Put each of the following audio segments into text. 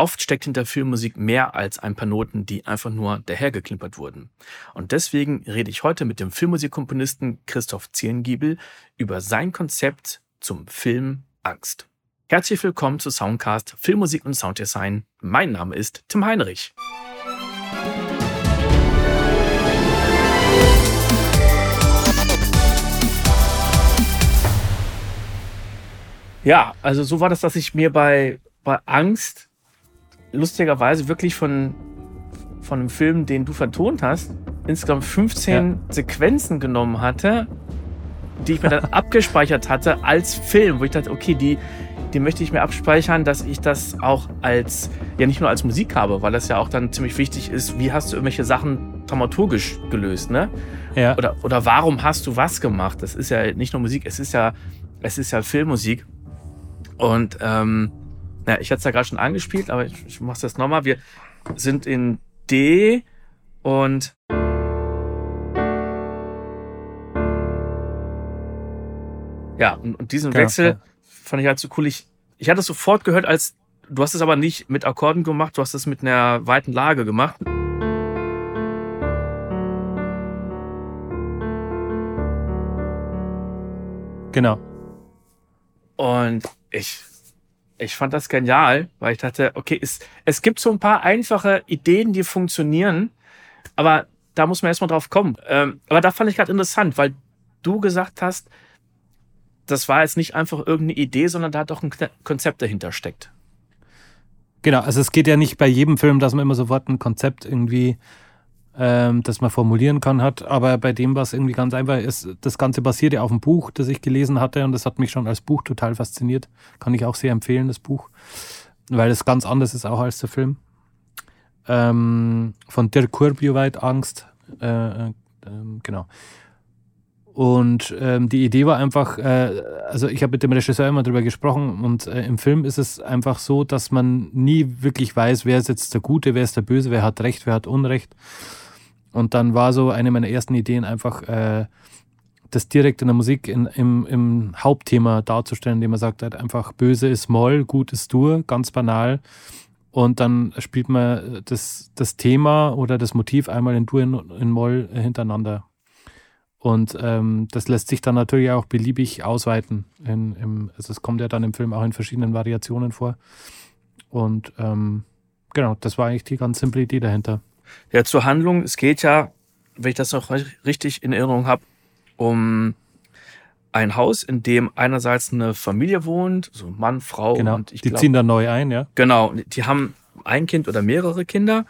Oft steckt hinter Filmmusik mehr als ein paar Noten, die einfach nur dahergeklimpert wurden. Und deswegen rede ich heute mit dem Filmmusikkomponisten Christoph Zierengiebel über sein Konzept zum Film Angst. Herzlich willkommen zu Soundcast Filmmusik und Sounddesign. Mein Name ist Tim Heinrich. Ja, also so war das, dass ich mir bei, bei Angst lustigerweise wirklich von, von einem Film, den du vertont hast, insgesamt 15 ja. Sequenzen genommen hatte, die ich mir dann abgespeichert hatte als Film, wo ich dachte, okay, die, die möchte ich mir abspeichern, dass ich das auch als, ja nicht nur als Musik habe, weil das ja auch dann ziemlich wichtig ist, wie hast du irgendwelche Sachen dramaturgisch gelöst, ne? Ja. Oder, oder warum hast du was gemacht? Das ist ja nicht nur Musik, es ist ja, es ist ja Filmmusik. Und ähm, ja, ich hatte es ja gerade schon angespielt, aber ich, ich mache es jetzt nochmal. Wir sind in D und ja, und, und diesen genau, Wechsel ja. fand ich halt so cool. Ich, ich hatte es sofort gehört, als du hast es aber nicht mit Akkorden gemacht, du hast es mit einer weiten Lage gemacht. Genau. Und ich ich fand das genial, weil ich dachte, okay, es, es gibt so ein paar einfache Ideen, die funktionieren, aber da muss man erstmal drauf kommen. Ähm, aber da fand ich gerade interessant, weil du gesagt hast, das war jetzt nicht einfach irgendeine Idee, sondern da hat doch ein Konzept dahinter steckt. Genau, also es geht ja nicht bei jedem Film, dass man immer sofort ein Konzept irgendwie ähm, das man formulieren kann, hat. Aber bei dem, was irgendwie ganz einfach ist, das Ganze basiert ja auf einem Buch, das ich gelesen hatte und das hat mich schon als Buch total fasziniert. Kann ich auch sehr empfehlen, das Buch, weil es ganz anders ist auch als der Film. Ähm, von Dirk Kurbjuweit, Angst. Äh, äh, genau. Und ähm, die Idee war einfach, äh, also ich habe mit dem Regisseur immer drüber gesprochen und äh, im Film ist es einfach so, dass man nie wirklich weiß, wer ist jetzt der Gute, wer ist der Böse, wer hat Recht, wer hat Unrecht. Und dann war so eine meiner ersten Ideen einfach, äh, das direkt in der Musik in, im, im Hauptthema darzustellen, indem man sagt, halt einfach böse ist Moll, gut ist Dur, ganz banal. Und dann spielt man das, das Thema oder das Motiv einmal in Dur in, in Moll hintereinander. Und ähm, das lässt sich dann natürlich auch beliebig ausweiten. In, im, also es kommt ja dann im Film auch in verschiedenen Variationen vor. Und ähm, genau, das war eigentlich die ganz simple Idee dahinter. Ja, zur Handlung. Es geht ja, wenn ich das noch richtig in Erinnerung habe, um ein Haus, in dem einerseits eine Familie wohnt, so Mann, Frau genau. und ich Die glaub, ziehen da neu ein, ja. Genau, die haben ein Kind oder mehrere Kinder.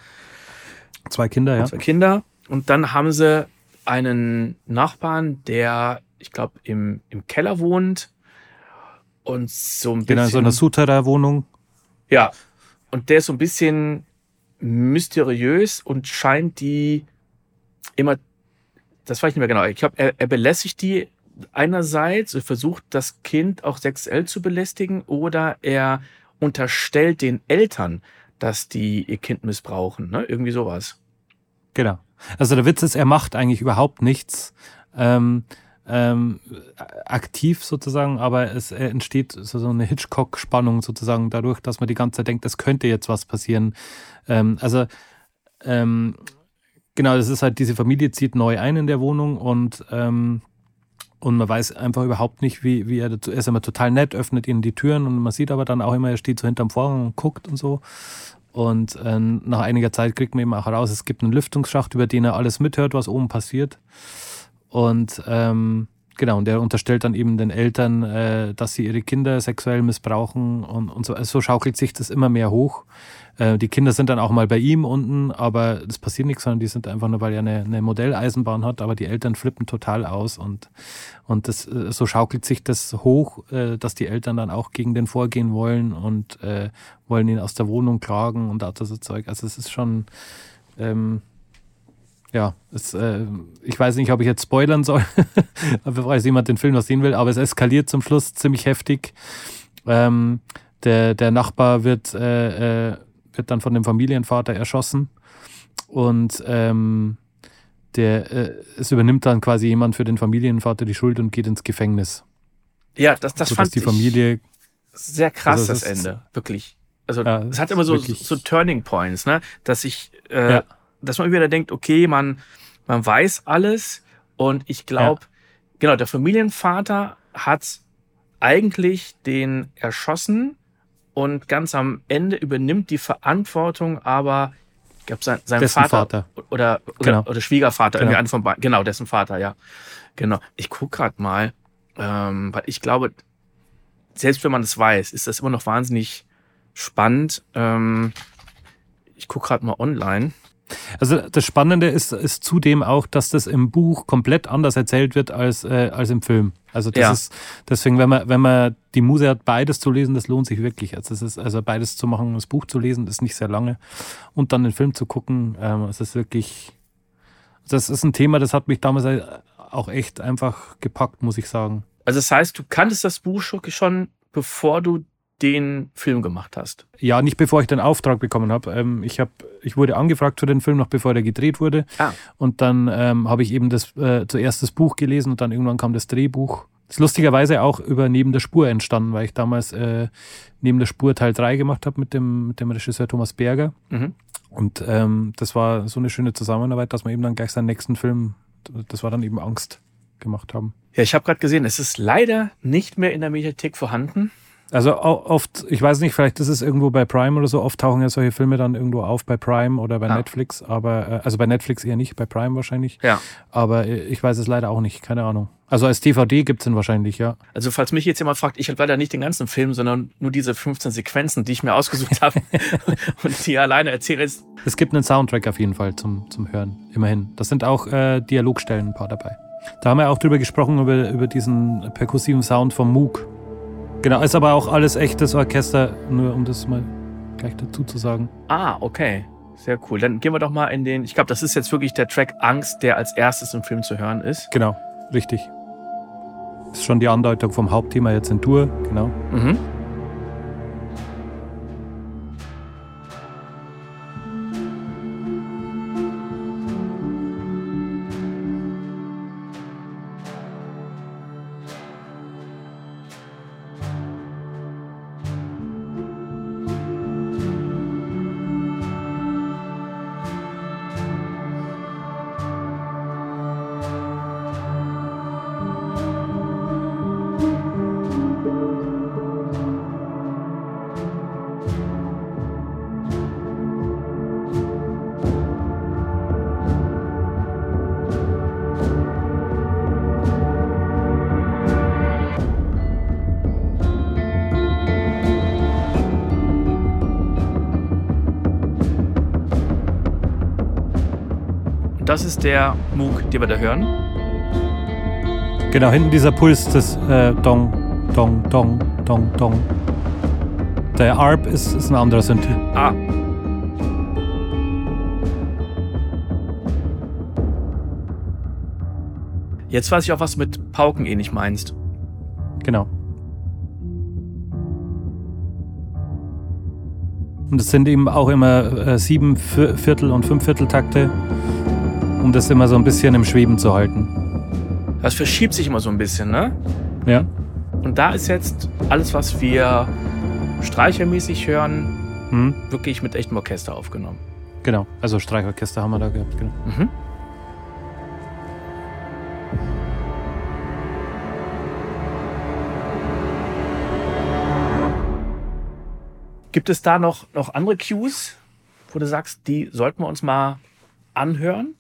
Zwei Kinder, ja. Zwei Kinder. Und dann haben sie einen Nachbarn, der, ich glaube, im, im Keller wohnt und so ein bisschen. Genau, in so einer Souterrain-Wohnung. Ja. Und der ist so ein bisschen mysteriös und scheint die immer, das weiß ich nicht mehr genau, ich glaube, er, er belästigt die einerseits, er versucht das Kind auch sexuell zu belästigen oder er unterstellt den Eltern, dass die ihr Kind missbrauchen, ne? Irgendwie sowas. Genau. Also der Witz ist, er macht eigentlich überhaupt nichts. Ähm, ähm, aktiv sozusagen, aber es entsteht so, so eine Hitchcock-Spannung sozusagen dadurch, dass man die ganze Zeit denkt, es könnte jetzt was passieren. Ähm, also ähm, genau, das ist halt, diese Familie zieht neu ein in der Wohnung und ähm, und man weiß einfach überhaupt nicht, wie, wie er dazu er ist. immer total nett, öffnet ihnen die Türen und man sieht aber dann auch immer, er steht so hinterm Vorhang und guckt und so. Und äh, nach einiger Zeit kriegt man eben auch heraus, es gibt einen Lüftungsschacht, über den er alles mithört, was oben passiert. Und ähm, genau, und der unterstellt dann eben den Eltern, äh, dass sie ihre Kinder sexuell missbrauchen und, und so. Also so schaukelt sich das immer mehr hoch. Äh, die Kinder sind dann auch mal bei ihm unten, aber das passiert nichts, sondern die sind einfach nur, weil er eine, eine Modelleisenbahn hat, aber die Eltern flippen total aus und, und das, äh, so schaukelt sich das hoch, äh, dass die Eltern dann auch gegen den vorgehen wollen und äh, wollen ihn aus der Wohnung klagen und all so Zeug. Also es ist schon, ähm, ja, es, äh, ich weiß nicht, ob ich jetzt spoilern soll, bevor jetzt jemand den Film noch sehen will, aber es eskaliert zum Schluss ziemlich heftig. Ähm, der, der Nachbar wird, äh, äh, wird dann von dem Familienvater erschossen und ähm, der, äh, es übernimmt dann quasi jemand für den Familienvater die Schuld und geht ins Gefängnis. Ja, das, das so, fand die Familie sehr krass, also das, das Ende, wirklich. Also Ja, es hat immer so, so Turning Points, ne? Dass ich, äh, Ja. Dass man wieder denkt, okay, man, man weiß alles und ich glaube, genau, der Familienvater hat eigentlich den erschossen und ganz am Ende übernimmt die Verantwortung, aber ich glaube, sein, sein Vater, Vater. Oder, oder, Genau. oder Schwiegervater, Genau. irgendwie einer von beiden. Genau, dessen Vater, ja. Genau. Ich guck grad mal, ähm, weil ich glaube, selbst wenn man es weiß, ist das immer noch wahnsinnig spannend. Ähm, ich guck grad mal online. Also das Spannende ist, ist zudem auch, dass das im Buch komplett anders erzählt wird als, äh, als im Film. Also das Ja. ist deswegen, wenn man, wenn man die Muse hat, beides zu lesen, das lohnt sich wirklich. Also, es ist, also beides zu machen, das Buch zu lesen, ist nicht sehr lange. Und dann den Film zu gucken, ähm, es ist wirklich. Das ist ein Thema, das hat mich damals äh, auch echt einfach gepackt, muss ich sagen. Also das heißt, du kanntest das Buch schon, bevor du den Film gemacht hast. Ja, nicht bevor ich den Auftrag bekommen habe. Ähm, ich, hab, ich wurde angefragt für den Film, noch bevor der gedreht wurde. Ah. Und dann ähm, habe ich eben das, äh, zuerst das Buch gelesen und dann irgendwann kam das Drehbuch. Das ist lustigerweise auch über Neben der Spur entstanden, weil ich damals äh, Neben der Spur Teil 3 gemacht habe mit dem, mit dem Regisseur Thomas Berger. Mhm. Und ähm, das war so eine schöne Zusammenarbeit, dass wir eben dann gleich seinen nächsten Film, das war dann eben Angst, gemacht haben. Ja, ich habe gerade gesehen, es ist leider nicht mehr in der Mediathek vorhanden. Also oft, ich weiß nicht, vielleicht ist es irgendwo bei Prime oder so, oft tauchen ja solche Filme dann irgendwo auf bei Prime oder bei Ah. Netflix, aber äh, also bei Netflix eher nicht, bei Prime wahrscheinlich. Ja. Aber äh, ich weiß es leider auch nicht, keine Ahnung. Also als DVD gibt's den wahrscheinlich, ja. Also falls mich jetzt jemand fragt, ich habe leider nicht den ganzen Film, sondern nur diese 15 Sequenzen, die ich mir ausgesucht habe und die alleine erzähle. ist- Es gibt einen Soundtrack auf jeden Fall zum, zum Hören, immerhin. Da sind auch äh, Dialogstellen ein paar dabei. Da haben wir auch drüber gesprochen, über, über diesen perkussiven Sound vom Moog. Genau, ist aber auch alles echtes Orchester, nur um das mal gleich dazu zu sagen. Ah, okay. Sehr cool. Dann gehen wir doch mal in den, ich glaube, das ist jetzt wirklich der Track Angst, der als erstes im Film zu hören ist. Genau, richtig. Ist schon die Andeutung vom Hauptthema jetzt in Tour, genau. Mhm. Ist der Moog, den wir da hören. Genau, hinten dieser Puls, das äh, Dong, Dong, Dong, Dong, Dong. Der Arp ist, ist ein anderer Synthi. Ah. Jetzt weiß ich auch, was du mit Pauken ähnlich meinst. Genau. Und es sind eben auch immer äh, sieben Vier- Viertel- und Fünfvierteltakte, um das immer so ein bisschen im Schweben zu halten. Das verschiebt sich immer so ein bisschen, ne? Ja. Und da ist jetzt alles, was wir streichermäßig hören, Hm, wirklich mit echtem Orchester aufgenommen. genau. Also Streichorchester haben wir da gehabt, genau. Mhm. Gibt es da noch, noch andere Cues, wo du sagst, die sollten wir uns mal anhören?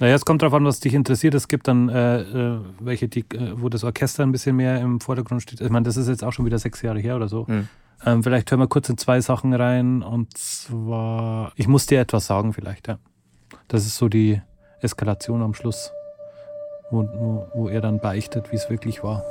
Naja, es kommt darauf an, was dich interessiert. Es gibt dann äh, äh, welche, die, äh, wo das Orchester ein bisschen mehr im Vordergrund steht. Ich meine, das ist jetzt auch schon wieder sechs Jahre her oder so. Hm. Ähm, vielleicht hören wir kurz in zwei Sachen rein. Und zwar, ich muss dir etwas sagen vielleicht, ja. Das ist so die Eskalation am Schluss, wo, wo, wo er dann beichtet, wie es wirklich war.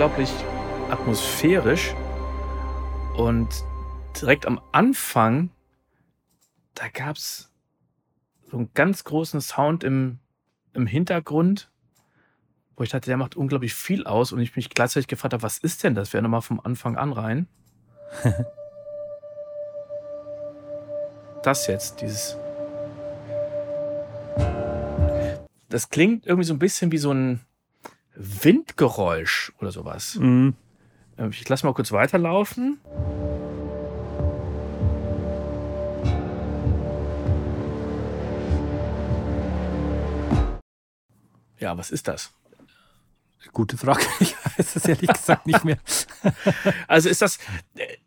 Unglaublich atmosphärisch. Und direkt am Anfang, da gab es so einen ganz großen Sound im, im Hintergrund, wo ich dachte, der macht unglaublich viel aus. Und ich mich gleichzeitig gefragt habe, was ist denn das? Wir nochmal vom Anfang an rein. das jetzt, dieses. Das klingt irgendwie so ein bisschen wie so ein Windgeräusch oder sowas. Mhm. Ich lasse mal kurz weiterlaufen. Ja, was ist das? Gute Frage. Ich weiß es ehrlich gesagt nicht mehr. Also ist das,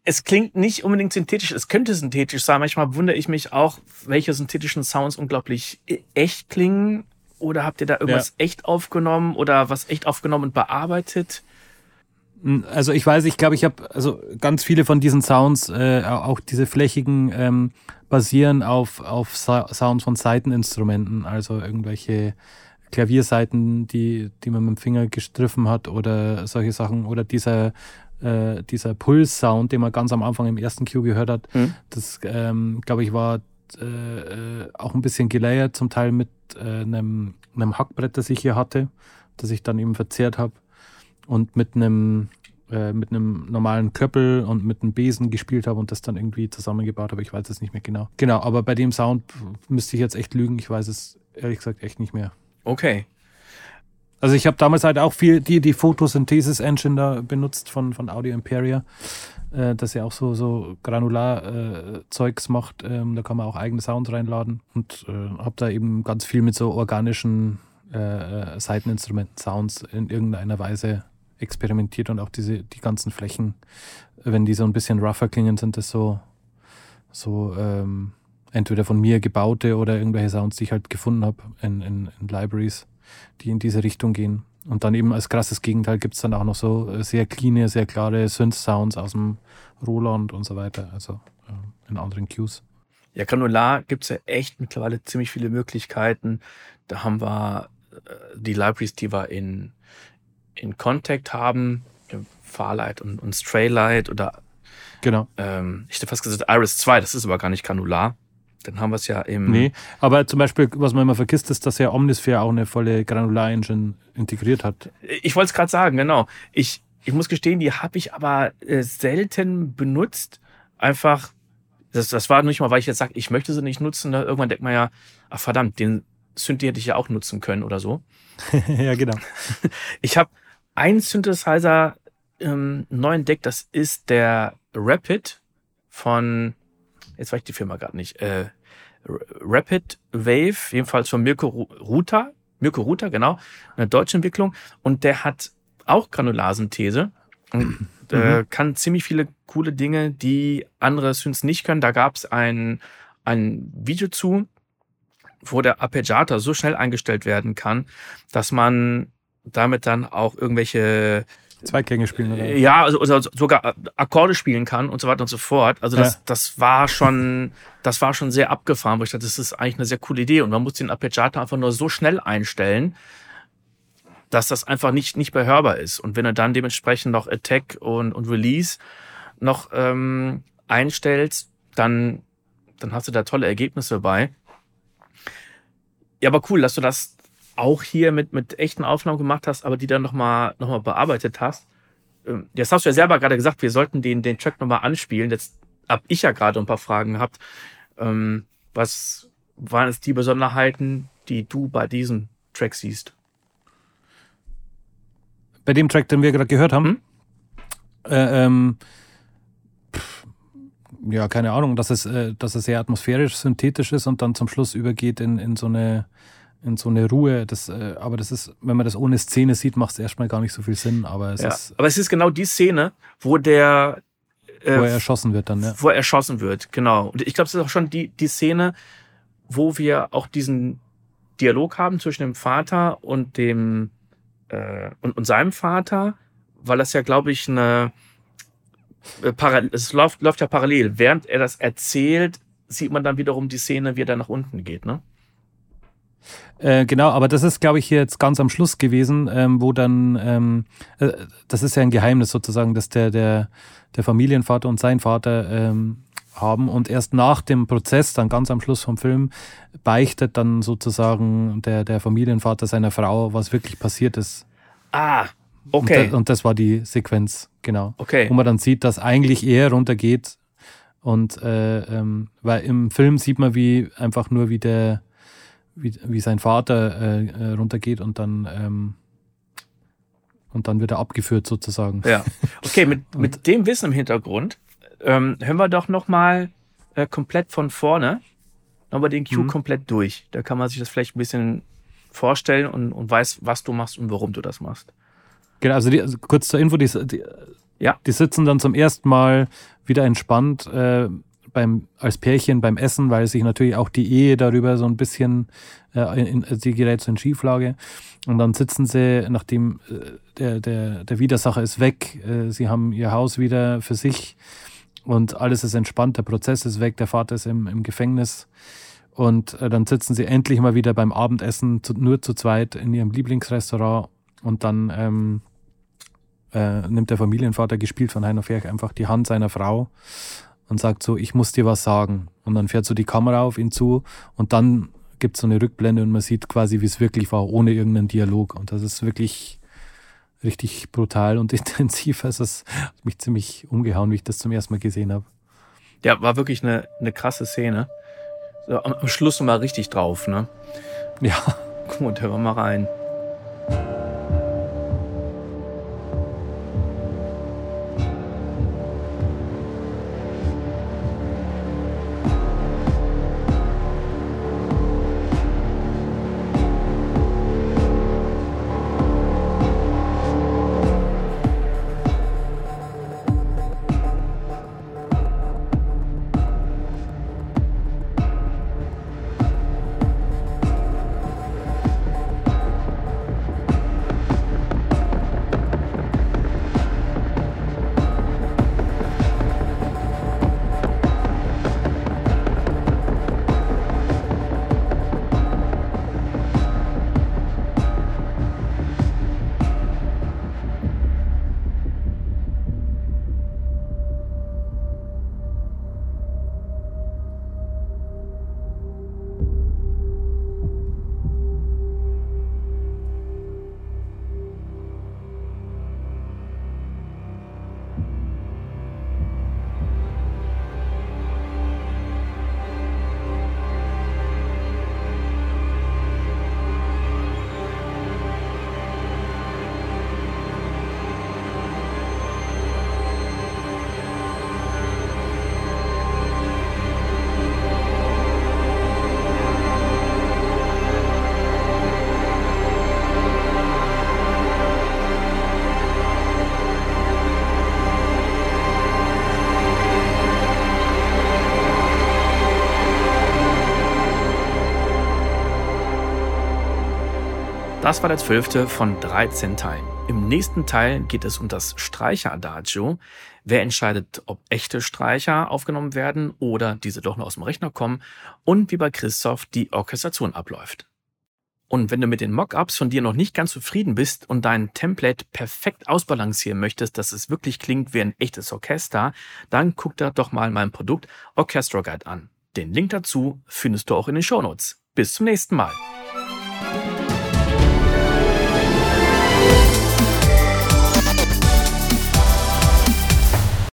es klingt nicht unbedingt synthetisch, es könnte synthetisch sein. Manchmal wundere ich mich auch, welche synthetischen Sounds unglaublich echt klingen. Oder habt ihr da irgendwas ja. echt aufgenommen oder was echt aufgenommen und bearbeitet? Also ich weiß, ich glaube, ich habe also ganz viele von diesen Sounds, äh, auch diese flächigen, ähm, basieren auf, auf Sounds von Seiteninstrumenten, also irgendwelche Klavierseiten, die, die man mit dem Finger gestriffen hat oder solche Sachen oder dieser äh, dieser Puls-Sound, den man ganz am Anfang im ersten Cue gehört hat, mhm. das ähm, glaube ich war äh, äh, auch ein bisschen gelayert, zum Teil mit äh, einem, einem Hackbrett, das ich hier hatte, das ich dann eben verzehrt habe und mit einem äh, mit einem normalen Köppel und mit einem Besen gespielt habe und das dann irgendwie zusammengebaut habe. Ich weiß es nicht mehr genau. Genau, aber bei dem Sound müsste ich jetzt echt lügen. Ich weiß es ehrlich gesagt echt nicht mehr. Okay. Also ich habe damals halt auch viel die, die Photosynthesis-Engine da benutzt von, von Audio Imperia, äh, dass er auch so, so Granular-Zeugs äh, macht. Ähm, da kann man auch eigene Sounds reinladen und äh, habe da eben ganz viel mit so organischen äh, äh, Seiteninstrumenten, Sounds in irgendeiner Weise experimentiert und auch diese, die ganzen Flächen, wenn die so ein bisschen rougher klingen, sind das so, so ähm, entweder von mir gebaute oder irgendwelche Sounds, die ich halt gefunden habe in, in, in Libraries, die in diese Richtung gehen. Und dann eben als krasses Gegenteil gibt es dann auch noch so äh, sehr clean, sehr klare Synth-Sounds aus dem Roland und so weiter, also äh, in anderen Cues. Ja, Granular gibt es ja echt mittlerweile ziemlich viele Möglichkeiten. Da haben wir äh, die Libraries, die wir in, in Contact haben, Farlight und, und Straylight oder Genau. Ähm, ich hätte fast gesagt Iris 2, das ist aber gar nicht Granular. Dann haben wir es ja im. Nee, aber zum Beispiel, was man immer vergisst, ist, dass ja Omnisphere auch eine volle Granular-Engine integriert hat. Ich wollte es gerade sagen, genau. Ich, ich muss gestehen, die habe ich aber äh, selten benutzt. Einfach, das, das war nicht mal, weil ich jetzt sage, ich möchte sie nicht nutzen. Da irgendwann denkt man ja, ach verdammt, den Synthi hätte ich ja auch nutzen können oder so. ja, genau. Ich habe einen Synthesizer ähm, neu entdeckt, das ist der Rapid von jetzt weiß ich die Firma gerade nicht, äh, Rapid Wave, jedenfalls von Mirko Ruta, Mirko Ruta, genau, eine deutsche Entwicklung. Und der hat auch Granularsynthese und äh, mhm. kann ziemlich viele coole Dinge, die andere Synths nicht können. Da gab es ein, ein Video zu, wo der Arpeggiator so schnell eingestellt werden kann, dass man damit dann auch irgendwelche Zweigänge spielen oder? Ja, also, also sogar Akkorde spielen kann und so weiter und so fort. Also das, ja. das war schon, das war schon sehr abgefahren, wo ich dachte, das ist eigentlich eine sehr coole Idee. Und man muss den Arpeggiator einfach nur so schnell einstellen, dass das einfach nicht, nicht behörbar ist. Und wenn er dann dementsprechend noch Attack und, und Release noch ähm, einstellst, dann, dann hast du da tolle Ergebnisse bei. Ja, aber cool, dass du das auch hier mit, mit echten Aufnahmen gemacht hast, aber die dann nochmal noch mal bearbeitet hast. Ähm, jetzt hast du ja selber gerade gesagt, wir sollten den, den Track nochmal anspielen. Jetzt habe ich ja gerade ein paar Fragen gehabt. Ähm, was waren es die Besonderheiten, die du bei diesem Track siehst? Bei dem Track, den wir gerade gehört haben? Hm? Äh, ähm, ja, keine Ahnung, dass es, äh, dass es sehr atmosphärisch, synthetisch ist und dann zum Schluss übergeht in, in so eine in so eine Ruhe. Das, äh, aber das ist, wenn man das ohne Szene sieht, macht es erstmal gar nicht so viel Sinn. Aber es ja, ist. Aber es ist genau die Szene, wo der äh, wo er erschossen wird dann, ja. Wo er erschossen wird, genau. Und ich glaube, es ist auch schon die, die Szene, wo wir auch diesen Dialog haben zwischen dem Vater und dem äh, und, und seinem Vater, weil das ja, glaube ich, eine äh, parallel, es läuft, läuft ja parallel. Während er das erzählt, sieht man dann wiederum die Szene, wie er da nach unten geht, ne? Äh, genau, aber das ist, glaube ich, jetzt ganz am Schluss gewesen, ähm, wo dann, ähm, äh, das ist ja ein Geheimnis sozusagen, dass der, der, der Familienvater und sein Vater ähm, haben und erst nach dem Prozess, dann ganz am Schluss vom Film, beichtet dann sozusagen der, der Familienvater seiner Frau, was wirklich passiert ist. Ah, okay. Und, da, und das war die Sequenz, genau. Okay. Wo man dann sieht, dass eigentlich er runtergeht und äh, ähm, weil im Film sieht man, wie einfach nur wie der, wie, wie sein Vater äh, äh runtergeht und dann ähm, und dann wird er abgeführt sozusagen. Ja. Okay, mit, mit dem Wissen im Hintergrund ähm, hören wir doch noch mal äh, komplett von vorne nochmal den Cue mhm. komplett durch. Da kann man sich das vielleicht ein bisschen vorstellen und, und weiß, was du machst und warum du das machst. Genau, also, die, also kurz zur Info, die, die, ja. die sitzen dann zum ersten Mal wieder entspannt äh, beim, als Pärchen beim Essen, weil sich natürlich auch die Ehe darüber so ein bisschen, äh, in, in, sie gerät so in Schieflage. Und dann sitzen sie, nachdem äh, der, der, der Widersacher ist weg, äh, sie haben ihr Haus wieder für sich und alles ist entspannt, der Prozess ist weg, der Vater ist im, im Gefängnis. Und äh, dann sitzen sie endlich mal wieder beim Abendessen zu, nur zu zweit in ihrem Lieblingsrestaurant und dann ähm, äh, nimmt der Familienvater, gespielt von Heiner Ferch, einfach die Hand seiner Frau und sagt so, ich muss dir was sagen. Und dann fährt so die Kamera auf ihn zu und dann gibt es so eine Rückblende und man sieht quasi, wie es wirklich war, ohne irgendeinen Dialog. Und das ist wirklich richtig brutal und intensiv. Also es hat mich ziemlich umgehauen, wie ich das zum ersten Mal gesehen habe. Ja, war wirklich eine, eine krasse Szene. So, am, am Schluss nochmal richtig drauf, ne? Ja. Gut, hören wir mal rein. Das war der zwölfte von 13 Teilen. Im nächsten Teil geht es um das Streicher-Adagio. Wer entscheidet, ob echte Streicher aufgenommen werden oder diese doch nur aus dem Rechner kommen und wie bei Christoph die Orchestration abläuft. Und wenn du mit den Mockups von dir noch nicht ganz zufrieden bist und dein Template perfekt ausbalancieren möchtest, dass es wirklich klingt wie ein echtes Orchester, dann guck da doch mal mein Produkt Orchestra Guide an. Den Link dazu findest du auch in den Shownotes. Bis zum nächsten Mal.